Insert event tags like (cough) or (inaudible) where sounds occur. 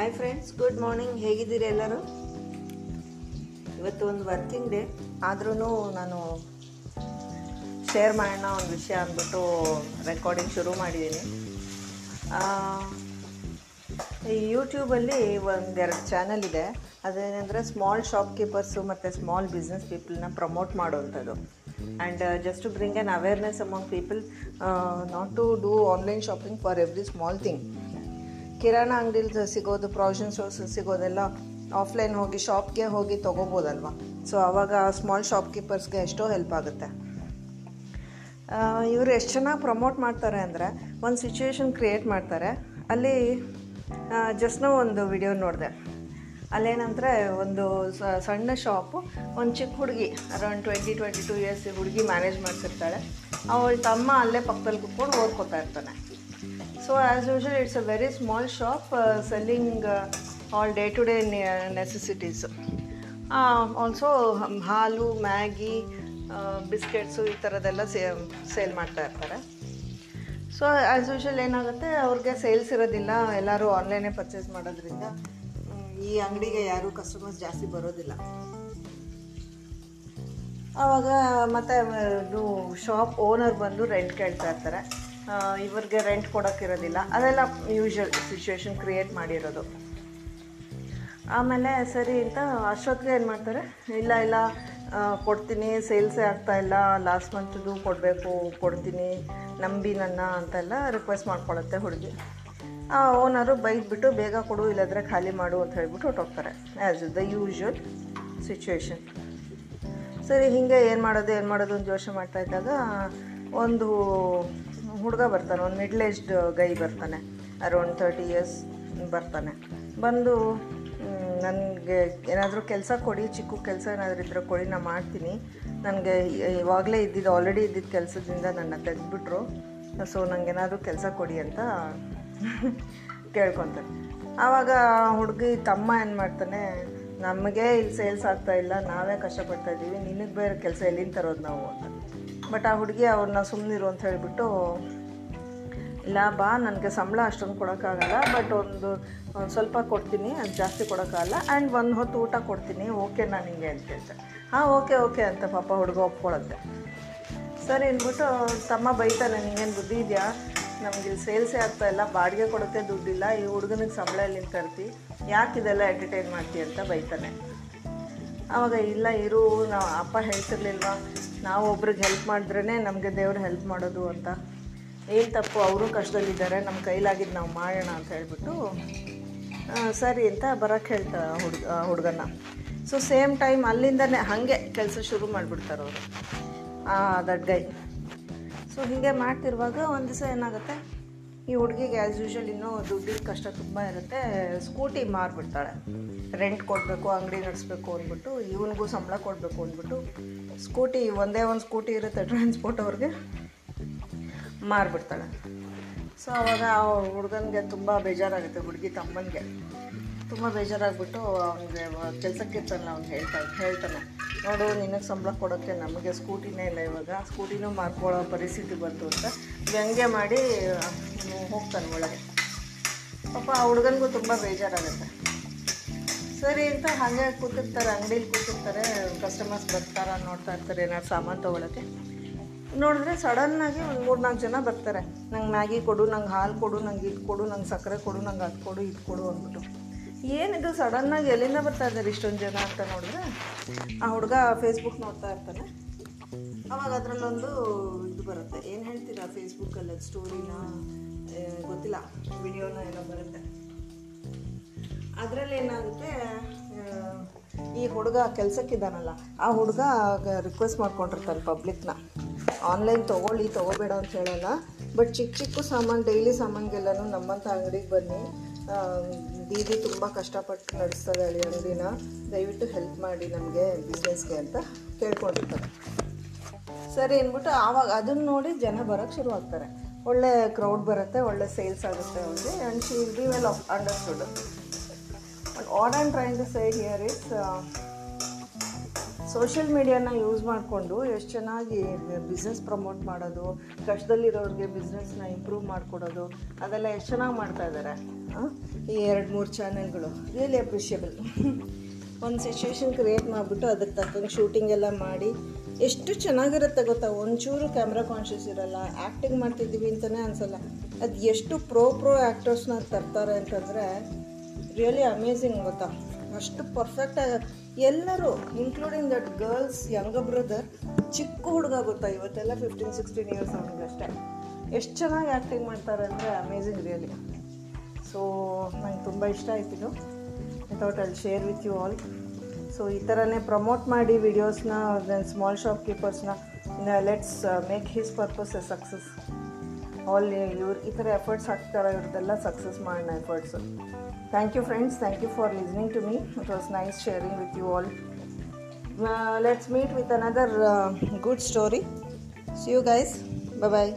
Hi friends good morning ಹೇಗಿದ್ದೀರಿ ಎಲ್ಲರೂ? ಇವತ್ತು ಒಂದು ವರ್ಕಿಂಗ್ ಡೇ ಆದ್ರೂ ನಾನು ಶೇರ್ ಮಾಡೋಣ ಒಂದು ವಿಷಯ ಅಂದ್ಬಿಟ್ಟು ರೆಕಾರ್ಡಿಂಗ್ ಶುರು ಮಾಡಿದ್ದೀನಿ. ಈ ಯೂಟ್ಯೂಬಲ್ಲಿ ಒಂದೆರಡು ಚಾನಲ್ ಇದೆ. ಅದೇನೆಂದರೆ ಸ್ಮಾಲ್ ಶಾಪ್ ಕೀಪರ್ಸು ಮತ್ತು ಸ್ಮಾಲ್ ಬಿಸ್ನೆಸ್ ಪೀಪಲ್ನ ಪ್ರಮೋಟ್ ಮಾಡುವಂಥದ್ದು and just to bring an awareness among people not to do online shopping for every small thing kirana ಅಂಗಡಿಲಿ ಸಿಗೋದು ಪ್ರಾವಿಷನ್ ಸ್ಟೋರ್ಸ್ ಸಿಗೋದೆಲ್ಲ ಆಫ್ಲೈನ್ ಹೋಗಿ ಶಾಪ್ಗೆ ಹೋಗಿ ತೊಗೋಬೋದಲ್ವ? ಸೊ ಆವಾಗ ಸ್ಮಾಲ್ ಶಾಪ್ ಕೀಪರ್ಸ್ಗೆ ಎಷ್ಟೋ ಹೆಲ್ಪ್ ಆಗುತ್ತೆ. ಇವರು ಎಷ್ಟು ಚೆನ್ನಾಗಿ ಪ್ರಮೋಟ್ ಮಾಡ್ತಾರೆ ಅಂದರೆ ಒಂದು ಸಿಚುವೇಶನ್ ಕ್ರಿಯೇಟ್ ಮಾಡ್ತಾರೆ. ಅಲ್ಲಿ ಜಸ್ಟ್ ಒಂದು ವಿಡಿಯೋ ನೋಡಿದೆ. ಅಲ್ಲೇನಂದರೆ ಒಂದು ಸಣ್ಣ ಶಾಪು ಒಂದು ಚಿಕ್ಕ ಹುಡುಗಿ around twenty twenty two years ಹುಡುಗಿ ಮ್ಯಾನೇಜ್ ಮಾಡ್ತಿರ್ತಾಳೆ ಅವಳ ತಮ್ಮ ಅಲ್ಲೇ ಪಕ್ಕದಲ್ಲಿ ಕುತ್ಕೊಂಡು ಓದ್ಕೋತಾ ಇರ್ತಾನೆ. So as usual it's a very small shop selling all day to day necessities also ಹಾಲು, ಮ್ಯಾಗಿ ಬಿಸ್ಕೆಟ್ಸು ಈ ಥರದ್ದೆಲ್ಲ ಸೇ ಸೇಲ್ ಮಾಡ್ತಾ ಇರ್ತಾರೆ. ಸೊ ಆ್ಯಸ್ ಯೂಶಲ್ ಏನಾಗುತ್ತೆ, ಅವ್ರಿಗೆ ಸೇಲ್ಸ್ ಇರೋದಿಲ್ಲ, ಎಲ್ಲರೂ ಆನ್ಲೈನೇ ಪರ್ಚೇಸ್ ಮಾಡೋದ್ರಿಂದ, ಈ ಅಂಗಡಿಗೆ ಯಾರೂ ಕಸ್ಟಮರ್ಸ್ ಜಾಸ್ತಿ ಬರೋದಿಲ್ಲ. ಆವಾಗ ಮತ್ತೆ ಶಾಪ್ ಓನರ್ ಬಂದು ರೆಂಟ್ ಕೇಳ್ತಾ ಇರ್ತಾರೆ. ಇವ್ರಿಗೆ ರೆಂಟ್ ಕೊಡೋಕ್ಕಿರೋದಿಲ್ಲ ಅದೆಲ್ಲ ಯೂಶ್ವಲ್ ಸಿಚುವೇಶನ್ ಕ್ರಿಯೇಟ್ ಮಾಡಿರೋದು. ಆಮೇಲೆ ಸರಿ ಅಂತ ಅಷ್ಟೊತ್ತಿಗೆ ಏನು ಮಾಡ್ತಾರೆ? ಇಲ್ಲ ಇಲ್ಲ ಕೊಡ್ತೀನಿ ಸೇಲ್ಸೇ ಆಗ್ತಾಯಿಲ್ಲ ಲಾಸ್ಟ್ ಮಂತ್ದು ಕೊಡಬೇಕು, ಕೊಡ್ತೀನಿ, ನಂಬಿ ನನ್ನ ಅಂತೆಲ್ಲ ರಿಕ್ವೆಸ್ಟ್ ಮಾಡ್ಕೊಳತ್ತೆ ಹುಡುಗಿ. ಆ ಓನರು ಬೈದ್ಬಿಟ್ಟು ಬೇಗ ಕೊಡು, ಇಲ್ಲದ್ರೆ ಖಾಲಿ ಮಾಡು ಅಂತ ಹೇಳ್ಬಿಟ್ಟು ಹೊಟ್ಟೋಗ್ತಾರೆ ಆ್ಯಸ್ ದ ಯೂಶ್ವಲ್ ಸಿಚುವೇಶನ್ ಸರಿ, ಹೀಗೆ ಏನು ಮಾಡೋದು ಏನು ಮಾಡೋದು ಅಂತ ಯೋಚನೆ ಮಾಡ್ತಾ ಇದ್ದಾಗ, ಒಂದು ಹುಡುಗ ಬರ್ತಾನೆ, ಒಂದು ಮಿಡ್ಲ್ ಏಜ್ಡ್ ಗೈ ಬರ್ತಾನೆ ಅರೌಂಡ್ ತರ್ಟಿ ಇಯರ್ಸ್ ಬರ್ತಾನೆ. ಬಂದು ನನಗೆ ಏನಾದರೂ ಕೆಲಸ ಕೊಡಿ, ಚಿಕ್ಕ ಕೆಲಸ ಏನಾದರೂ ಇದ್ದರೆ ಕೊಡಿ ನಾನು ಮಾಡ್ತೀನಿ. ನನಗೆ ಇವಾಗಲೇ ಇದ್ದಿದ್ದು ಆಲ್ರೆಡಿ ಇದ್ದಿದ್ದ ಕೆಲಸದಿಂದ ನನ್ನ ತೆಗೆದುಬಿಟ್ರು. ಸೊ ನನಗೇನಾದರೂ ಕೆಲಸ ಕೊಡಿ ಅಂತ (laughs) ಕೇಳ್ಕೊತಾರೆ. ಆವಾಗ ಹುಡುಗಿ ತಮ್ಮ ಏನು ಮಾಡ್ತಾನೆ, ನಮಗೆ ಇಲ್ಲಿ ಸೇಲ್ಸ್ ಆಗ್ತಾ ಇಲ್ಲ, ನಾವೇ ಕಷ್ಟಪಡ್ತಾ ಇದ್ದೀವಿ ನಿನಗೆ ಬೇರೆ ಕೆಲಸ ಎಲ್ಲಿಂದ ತರೋದು ನಾವು ಅಂತ. ಬಟ್ ಆ ಹುಡುಗಿ ಅವ್ರನ್ನ ಸುಮ್ಮನಿರು ಅಂತ ಹೇಳಿಬಿಟ್ಟು, ಇಲ್ಲ ಬಾ, ನನಗೆ ಸಂಬಳ ಅಷ್ಟೊಂದು ಕೊಡೋಕ್ಕಾಗಲ್ಲ, ಬಟ್ ಒಂದು ಸ್ವಲ್ಪ ಕೊಡ್ತೀನಿ, ಅದು ಜಾಸ್ತಿ ಕೊಡೋಕ್ಕಾಗಲ್ಲ ಆ್ಯಂಡ್ ಒಂದು ಹೊತ್ತು ಊಟ ಕೊಡ್ತೀನಿ, ಓಕೆ ನಾನು ಹಿಂಗೆ ಅಂತ ಹೇಳ್ತೆ. ಹಾಂ, ಓಕೆ ಓಕೆ ಅಂತ ಪಾಪ ಹುಡುಗ ಒಪ್ಕೊಳ್ಳುತ್ತೆ ಸರಿ ಅಂದ್ಬಿಟ್ಟು ತಮ್ಮ ಬೈತಾನೆ, ನಿಂಗೇನು ಬುದ್ಧಿ ಇದೆಯಾ? ನಮಗೆ ಸೇಲ್ಸೇ ಆಗ್ತಾ ಇಲ್ಲ, ಬಾಡಿಗೆ ಕೊಡೋಕ್ಕೆ ದುಡ್ಡಿಲ್ಲ, ಈ ಹುಡುಗನಿಗೆ ಸಂಬಳ ಎಲ್ಲಿಂದ ತರ್ತಿ? ಯಾಕೆ ಇದೆಲ್ಲ ಎಂಟರ್ಟೈನ್ ಮಾಡ್ತೀಯ? ಅಂತ ಬೈತಾನೆ. ಆವಾಗ ಇಲ್ಲ ಇರು, ನಾವು ಅಪ್ಪ ಹೇಳ್ತಿರ್ಲಿಲ್ವಾ, ನಾವು ಒಬ್ರಿಗೆ ಹೆಲ್ಪ್ ಮಾಡಿದ್ರೇ ನಮಗೆ ದೇವ್ರು ಹೆಲ್ಪ್ ಮಾಡೋದು ಅಂತ. ಏನು ತಪ್ಪು, ಅವರು ಕಷ್ಟದಲ್ಲಿದ್ದಾರೆ ನಮ್ಮ ಕೈಲಾಗಿದ್ದು ನಾವು ಮಾಡೋಣ ಅಂತ ಹೇಳ್ಬಿಟ್ಟು ಸರಿ ಅಂತ ಬರೋಕ್ಕೆ ಹೇಳ್ತಾ ಹುಡುಗ ಹುಡುಗನ ಸೊ ಸೇಮ್ ಟೈಮ್ ಅಲ್ಲಿಂದನೇ, ಹಾಗೆ ಕೆಲಸ ಶುರು ಮಾಡಿಬಿಡ್ತಾರೆ ಅವರು ದಟ್ ಗೈ ಸೊ ಹೀಗೆ ಮಾಡ್ತಿರುವಾಗ ಒಂದು ದಿವಸ ಏನಾಗುತ್ತೆ? ಈ ಹುಡುಗಿಗೆ ಆ್ಯಸ್ ಯೂಶಲ್ ಇನ್ನೂ ದುಡ್ಡಿನ ಕಷ್ಟ ತುಂಬ ಇರುತ್ತೆ. ಸ್ಕೂಟಿ ಮಾರಿಬಿಡ್ತಾಳೆ. ರೆಂಟ್ ಕೊಡಬೇಕು, ಅಂಗಡಿ ನಡೆಸ್ಬೇಕು ಅಂದ್ಬಿಟ್ಟು, ಇವನಿಗೂ ಸಂಬಳ ಕೊಡಬೇಕು ಅಂದ್ಬಿಟ್ಟು ಸ್ಕೂಟಿ, ಒಂದೇ ಒಂದು ಸ್ಕೂಟಿ ಇರುತ್ತೆ ಟ್ರಾನ್ಸ್ಪೋರ್ಟ್ ಅವ್ರಿಗೆ, ಮಾರಿಬಿಡ್ತಾಳೆ. ಸೊ ಅವಾಗ ಆ ಹುಡುಗನಿಗೆ ತುಂಬ ಬೇಜಾರಾಗುತ್ತೆ, ಹುಡುಗಿ ತಮ್ಮನಿಗೆ. ತುಂಬ ಬೇಜಾರಾಗ್ಬಿಟ್ಟು ಅವನಿಗೆ ಕೆಲಸಕ್ಕೆ ಇರ್ತಾನಲ್ಲ, ಅವ್ನು ಹೇಳ್ತಾ, ಹೇಳ್ತಾನೆ, ನೋಡು, ನಿನಗೆ ಸಂಬಳ ಕೊಡೋಕ್ಕೆ ನಮಗೆ ಸ್ಕೂಟಿನೇ ಇಲ್ಲ ಇವಾಗ. ಸ್ಕೂಟಿನೂ ಮಾರ್ಕೊಳ್ಳೋ ಪರಿಸ್ಥಿತಿ ಬಂತು ಅಂತ. ವ್ಯಂಗ್ಯ ಮಾಡಿ ಹೋಗ್ತಾನೆ ಒಳಗೆ. ಪಾಪ ಆ ಹುಡುಗನಿಗೂ ತುಂಬ ಬೇಜಾರಾಗುತ್ತೆ. ಸರಿ ಅಂತ ಹಾಗೆ ಕೂತಿರ್ತಾರೆ, ಅಂಗಡೀಲಿ ಕೂತಿರ್ತಾರೆ ಕಸ್ಟಮರ್ಸ್ ಬರ್ತಾರ ನೋಡ್ತಾ ಇರ್ತಾರೆ, ಏನಾದ್ರು ಸಾಮಾನು ತೊಗೊಳಕ್ಕೆ. ನೋಡಿದ್ರೆ ಸಡನ್ನಾಗಿ ಒಂದು ಮೂರು ನಾಲ್ಕು ಜನ ಬರ್ತಾರೆ. ನಂಗೆ ಮ್ಯಾಗಿ ಕೊಡು, ನಂಗೆ ಹಾಲು ಕೊಡು, ನಂಗೆ ಇದು ಕೊಡು, ನಂಗೆ ಸಕ್ಕರೆ ಕೊಡು, ನಂಗೆ ಅದು ಕೊಡು, ಇದು ಕೊಡು ಅಂದ್ಬಿಟ್ಟು. ಏನಿದು ಸಡನ್ನಾಗಿ ಎಲ್ಲಿಂದ ಬರ್ತಾ ಇದ್ದಾರೆ ಇಷ್ಟೊಂದು ಜನ ಅಂತ ನೋಡಿದ್ರೆ, ಆ ಹುಡುಗ ಫೇಸ್ಬುಕ್ ನೋಡ್ತಾ ಇರ್ತಾನೆ. ಅವಾಗ ಅದರಲ್ಲೊಂದು ಇದು ಬರುತ್ತೆ. ಏನು ಹೇಳ್ತೀರಾ ಫೇಸ್ಬುಕ್ಕಲ್ಲಿ ಸ್ಟೋರಿನ ಗೊತ್ತಿಲ್ಲ. ವಿಡಿಯೋನ ಏನೋ ಬರುತ್ತೆ. ಅದರಲ್ಲಿ ಏನಾಗುತ್ತೆ ಈ ಹುಡುಗ ಕೆಲಸಕ್ಕಿದ್ದಾನಲ್ಲ, ಆ ಹುಡುಗ ರಿಕ್ವೆಸ್ಟ್ ಮಾಡ್ಕೊಂಡಿರ್ತಾನೆ ಪಬ್ಲಿಕ್ನ ಆನ್ಲೈನ್ ತೊಗೊಳ್ಳಿ, ತೊಗೋಬೇಡ ಅಂತ ಹೇಳಲ್ಲ. ಬಟ್ ಚಿಕ್ಕ ಚಿಕ್ಕ ಸಾಮಾನು ಡೈಲಿ ಸಾಮಾನಿಗೆಲ್ಲನೂ ನಮ್ಮಂಥ ಅಂಗಡಿಗೆ ಬನ್ನಿ. ದೀದಿ ತುಂಬ ಕಷ್ಟಪಟ್ಟು ನಡೆಸ್ತದೆ ಅಲ್ಲಿ ಅಂಗಡಿನ. ದಯವಿಟ್ಟು ಹೆಲ್ಪ್ ಮಾಡಿ ನಮಗೆ ಬಿಸ್ನೆಸ್ಗೆ ಅಂತ ಕೇಳ್ಕೊಂಡಿರ್ತಾರೆ. ಸರಿ ಅಂದ್ಬಿಟ್ಟು ಆವಾಗ ಅದನ್ನು ನೋಡಿ ಜನ ಬರೋಕ್ಕೆ ಶುರು ಆಗ್ತಾರೆ ಒಳ್ಳೆ ಕ್ರೌಡ್ ಬರುತ್ತೆ, ಒಳ್ಳೆ ಸೇಲ್ಸ್ ಆಗುತ್ತೆ ಅವ್ರಿಗೆ. And she will be well understood what and train to say here is social ಮೀಡಿಯಾನ use ಮಾಡಿಕೊಂಡು ಎಷ್ಟು ಚೆನ್ನಾಗಿ ಬಿಸ್ನೆಸ್ ಪ್ರಮೋಟ್ ಮಾಡೋದು, ಕಷ್ಟದಲ್ಲಿರೋರಿಗೆ ಬಿಸ್ನೆಸ್ನ ಇಂಪ್ರೂವ್ ಮಾಡಿಕೊಡೋದು, ಅದೆಲ್ಲ ಎಷ್ಟು ಚೆನ್ನಾಗಿ ಮಾಡ್ತಾ ಇದ್ದಾರೆ ಈ ಎರಡು ಮೂರು ಚಾನೆಲ್ಗಳು ರಿಯಲಿ ಅಪ್ರಿಷಿಯಬಲ್ ಒಂದು ಸಿಚುವೇಶನ್ ಕ್ರಿಯೇಟ್ ಮಾಡಿಬಿಟ್ಟು ಅದಕ್ಕೆ ತಕ್ಕಂಗೆ ಶೂಟಿಂಗ್ ಎಲ್ಲ ಮಾಡಿ, ಎಷ್ಟು ಚೆನ್ನಾಗಿರುತ್ತೆ ಗೊತ್ತಾ? ಒಂಚೂರು ಕ್ಯಾಮ್ರಾ ಕಾನ್ಷಿಯಸ್ ಇರಲ್ಲ ಆ್ಯಕ್ಟಿಂಗ್ ಮಾಡ್ತಿದ್ದೀವಿ ಅಂತಲೇ ಅನಿಸಲ್ಲ. ಅದು ಎಷ್ಟು ಪ್ರೋ ಪ್ರೋ ಆ್ಯಕ್ಟರ್ಸ್ನ ತರ್ತಾರೆ ಅಂತಂದರೆ ರಿಯಲಿ ಅಮೇಝಿಂಗ್ ಗೊತ್ತಾ? ಅಷ್ಟು ಪರ್ಫೆಕ್ಟಾಗಿ ಎಲ್ಲರೂ ಇನ್ಕ್ಲೂಡಿಂಗ್ ದಟ್ ಗರ್ಲ್ಸ್ ಯಂಗ ಬ್ರದರ್ ಚಿಕ್ಕ ಹುಡುಗ ಗೊತ್ತಾ? ಇವತ್ತೆಲ್ಲ ಫಿಫ್ಟೀನ್ ಸಿಕ್ಸ್ಟೀನ್ ಇಯರ್ಸ್ ಅವ್ನಿಗೆ ಅಷ್ಟೇ. ಎಷ್ಟು ಚೆನ್ನಾಗಿ ಆ್ಯಕ್ಟಿಂಗ್ ಮಾಡ್ತಾರೆ ಅಂದರೆ ಅಮೇಝಿಂಗ್ ರಿಯಲಿ ಸೊ ನಂಗೆ ತುಂಬ ಇಷ್ಟ ಆಯ್ತಿದ್ದು ವಿತೌಟ್ ಅಲ್ಲಿ share with you all so ಈ ಥರನೇ ಪ್ರಮೋಟ್ ಮಾಡಿ ವಿಡಿಯೋಸ್ನ then small shop ಕೀಪರ್ಸ್ನ let's make his purpose a success all ಇವ್ರು ಈ ಥರ ಎಫರ್ಟ್ಸ್ ಹಾಕ್ತಾರೆ ಇವ್ರದ್ದೆಲ್ಲ ಸಕ್ಸಸ್ ಮಾಡೋಣ efforts thank you friends thank you for listening to me it was nice sharing with you all let's meet with another good story see you guys bye